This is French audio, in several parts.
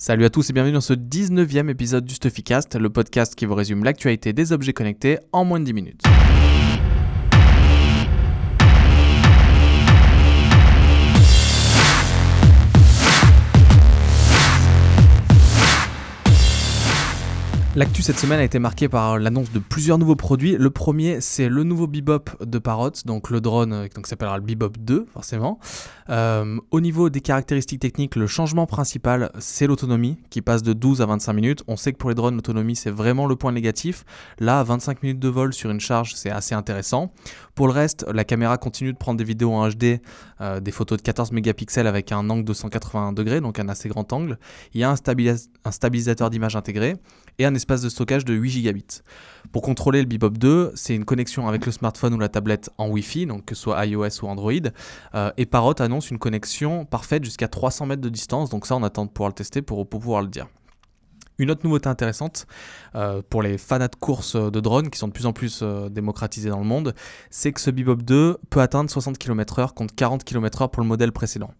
Salut à tous et bienvenue dans ce 19e épisode du Stuffycast, le podcast qui vous résume l'actualité des objets connectés en moins de 10 minutes. L'actu cette semaine a été marquée par l'annonce de plusieurs nouveaux produits. Le premier, c'est le nouveau Bebop de Parrot, donc le drone euh, qui s'appellera le Bebop 2, forcément. Euh, au niveau des caractéristiques techniques, le changement principal, c'est l'autonomie, qui passe de 12 à 25 minutes. On sait que pour les drones, l'autonomie, c'est vraiment le point négatif. Là, 25 minutes de vol sur une charge, c'est assez intéressant. Pour le reste, la caméra continue de prendre des vidéos en HD, euh, des photos de 14 mégapixels avec un angle de 180 degrés, donc un assez grand angle. Il y a un, un stabilisateur d'image intégré et un espace de stockage de 8 gigabits. Pour contrôler le Bebop 2, c'est une connexion avec le smartphone ou la tablette en Wi-Fi, donc que ce soit iOS ou Android. Euh, et Parrot annonce une connexion parfaite jusqu'à 300 mètres de distance, donc ça on attend de pouvoir le tester pour pouvoir le dire. Une autre nouveauté intéressante euh, pour les fanats de course euh, de drones qui sont de plus en plus euh, démocratisés dans le monde, c'est que ce Bebop 2 peut atteindre 60 km/h contre 40 km/h pour le modèle précédent.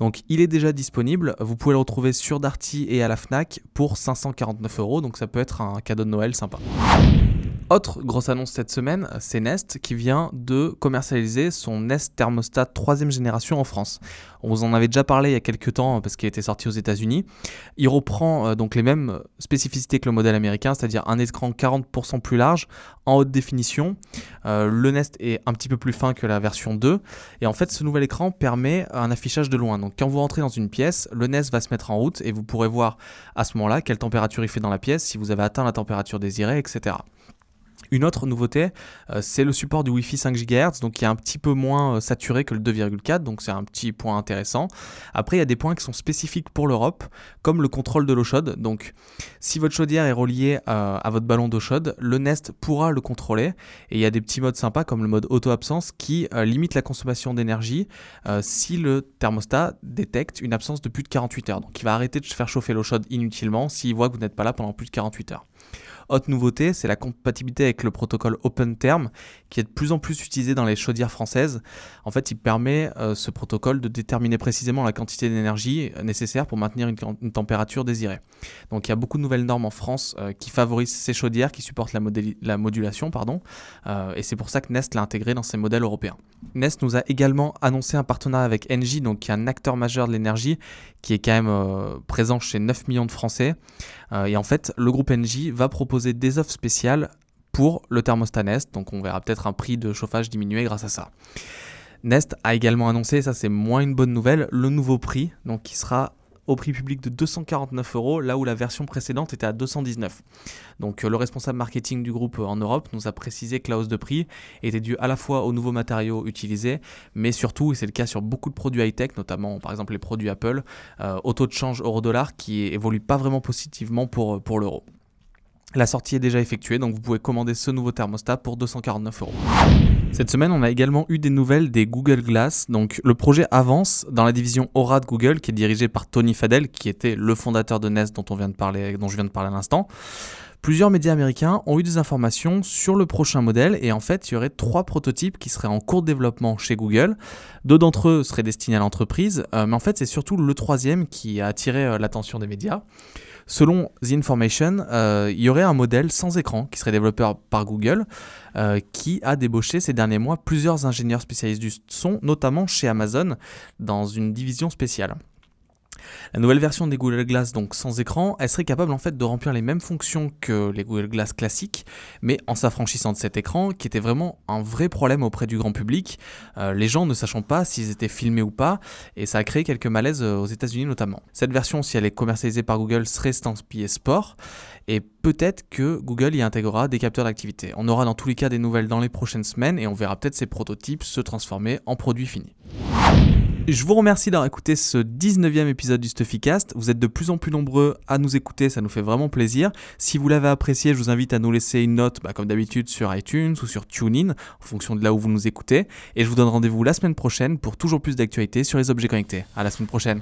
Donc il est déjà disponible, vous pouvez le retrouver sur Darty et à la Fnac pour 549 euros, donc ça peut être un cadeau de Noël sympa. Autre grosse annonce cette semaine, c'est Nest qui vient de commercialiser son Nest thermostat 3 génération en France. On vous en avait déjà parlé il y a quelques temps parce qu'il était sorti aux États-Unis. Il reprend euh, donc les mêmes spécificités que le modèle américain, c'est-à-dire un écran 40% plus large en haute définition. Euh, le Nest est un petit peu plus fin que la version 2 et en fait ce nouvel écran permet un affichage de loin. Donc quand vous rentrez dans une pièce, le Nest va se mettre en route et vous pourrez voir à ce moment-là quelle température il fait dans la pièce, si vous avez atteint la température désirée, etc. Une autre nouveauté, euh, c'est le support du Wi-Fi 5 GHz, donc qui est un petit peu moins euh, saturé que le 2,4, donc c'est un petit point intéressant. Après, il y a des points qui sont spécifiques pour l'Europe, comme le contrôle de l'eau chaude. Donc, si votre chaudière est reliée euh, à votre ballon d'eau chaude, le Nest pourra le contrôler. Et il y a des petits modes sympas, comme le mode auto-absence, qui limite la consommation d'énergie si le thermostat détecte une absence de plus de 48 heures. Donc, il va arrêter de faire chauffer l'eau chaude inutilement s'il voit que vous n'êtes pas là pendant plus de 48 heures. Autre nouveauté, c'est la compatibilité avec le protocole OpenTerm qui est de plus en plus utilisé dans les chaudières françaises. En fait, il permet euh, ce protocole de déterminer précisément la quantité d'énergie nécessaire pour maintenir une, température désirée. Donc il y a beaucoup de nouvelles normes en France euh, qui favorisent ces chaudières qui supportent la, la modulation, pardon, euh, et c'est pour ça que Nest l'a intégré dans ses modèles européens. Nest nous a également annoncé un partenariat avec Engie, donc qui est un acteur majeur de l'énergie, qui est quand même présent chez 9 millions de Français. et en fait, le groupe Engie va proposer des offres spéciales pour le thermostat Nest. Donc on verra peut-être un prix de chauffage diminuer grâce à ça. Nest a également annoncé, ça c'est moins une bonne nouvelle, le nouveau prix, donc qui sera au prix public de 249 euros, là où la version précédente était à 219. Donc euh, le responsable marketing du groupe euh, en Europe nous a précisé que la hausse de prix était due à la fois aux nouveaux matériaux utilisés, mais surtout, et c'est le cas sur beaucoup de produits high-tech, notamment par exemple les produits Apple, euh, au taux de change euro-dollar qui évolue pas vraiment positivement pour, pour l'euro. La sortie est déjà effectuée, donc vous pouvez commander ce nouveau thermostat pour 249 euros. Cette semaine, on a également eu des nouvelles des Google Glass. Donc, le projet avance dans la division Aura de Google, qui est dirigée par Tony Fadell, qui était le fondateur de Nest dont, on vient de parler, dont je viens de parler à l'instant. Plusieurs médias américains ont eu des informations sur le prochain modèle et en fait, il y aurait trois prototypes qui seraient en cours de développement chez Google. Deux d'entre eux seraient destinés à l'entreprise, euh, mais en fait, c'est surtout le troisième qui a attiré euh, l'attention des médias. Selon The Information, euh, il y aurait un modèle sans écran qui serait développé par Google, euh, qui a débauché ces derniers mois plusieurs ingénieurs spécialistes du son, notamment chez Amazon, dans une division spéciale. La nouvelle version des Google Glass, donc sans écran, elle serait capable en fait de remplir les mêmes fonctions que les Google Glass classiques, mais en s'affranchissant de cet écran, qui était vraiment un vrai problème auprès du grand public, euh, les gens ne sachant pas s'ils étaient filmés ou pas, et ça a créé quelques malaises euh, aux États-Unis notamment. Cette version, si elle est commercialisée par Google, serait estampillée sport, et peut-être que Google y intégrera des capteurs d'activité. On aura dans tous les cas des nouvelles dans les prochaines semaines, et on verra peut-être ces prototypes se transformer en produits finis. Je vous remercie d'avoir écouté ce 19e épisode du Stuffycast. Vous êtes de plus en plus nombreux à nous écouter, ça nous fait vraiment plaisir. Si vous l'avez apprécié, je vous invite à nous laisser une note, bah, comme d'habitude, sur iTunes ou sur TuneIn, en fonction de là où vous nous écoutez. Et je vous donne rendez-vous la semaine prochaine pour toujours plus d'actualités sur les objets connectés. À la semaine prochaine.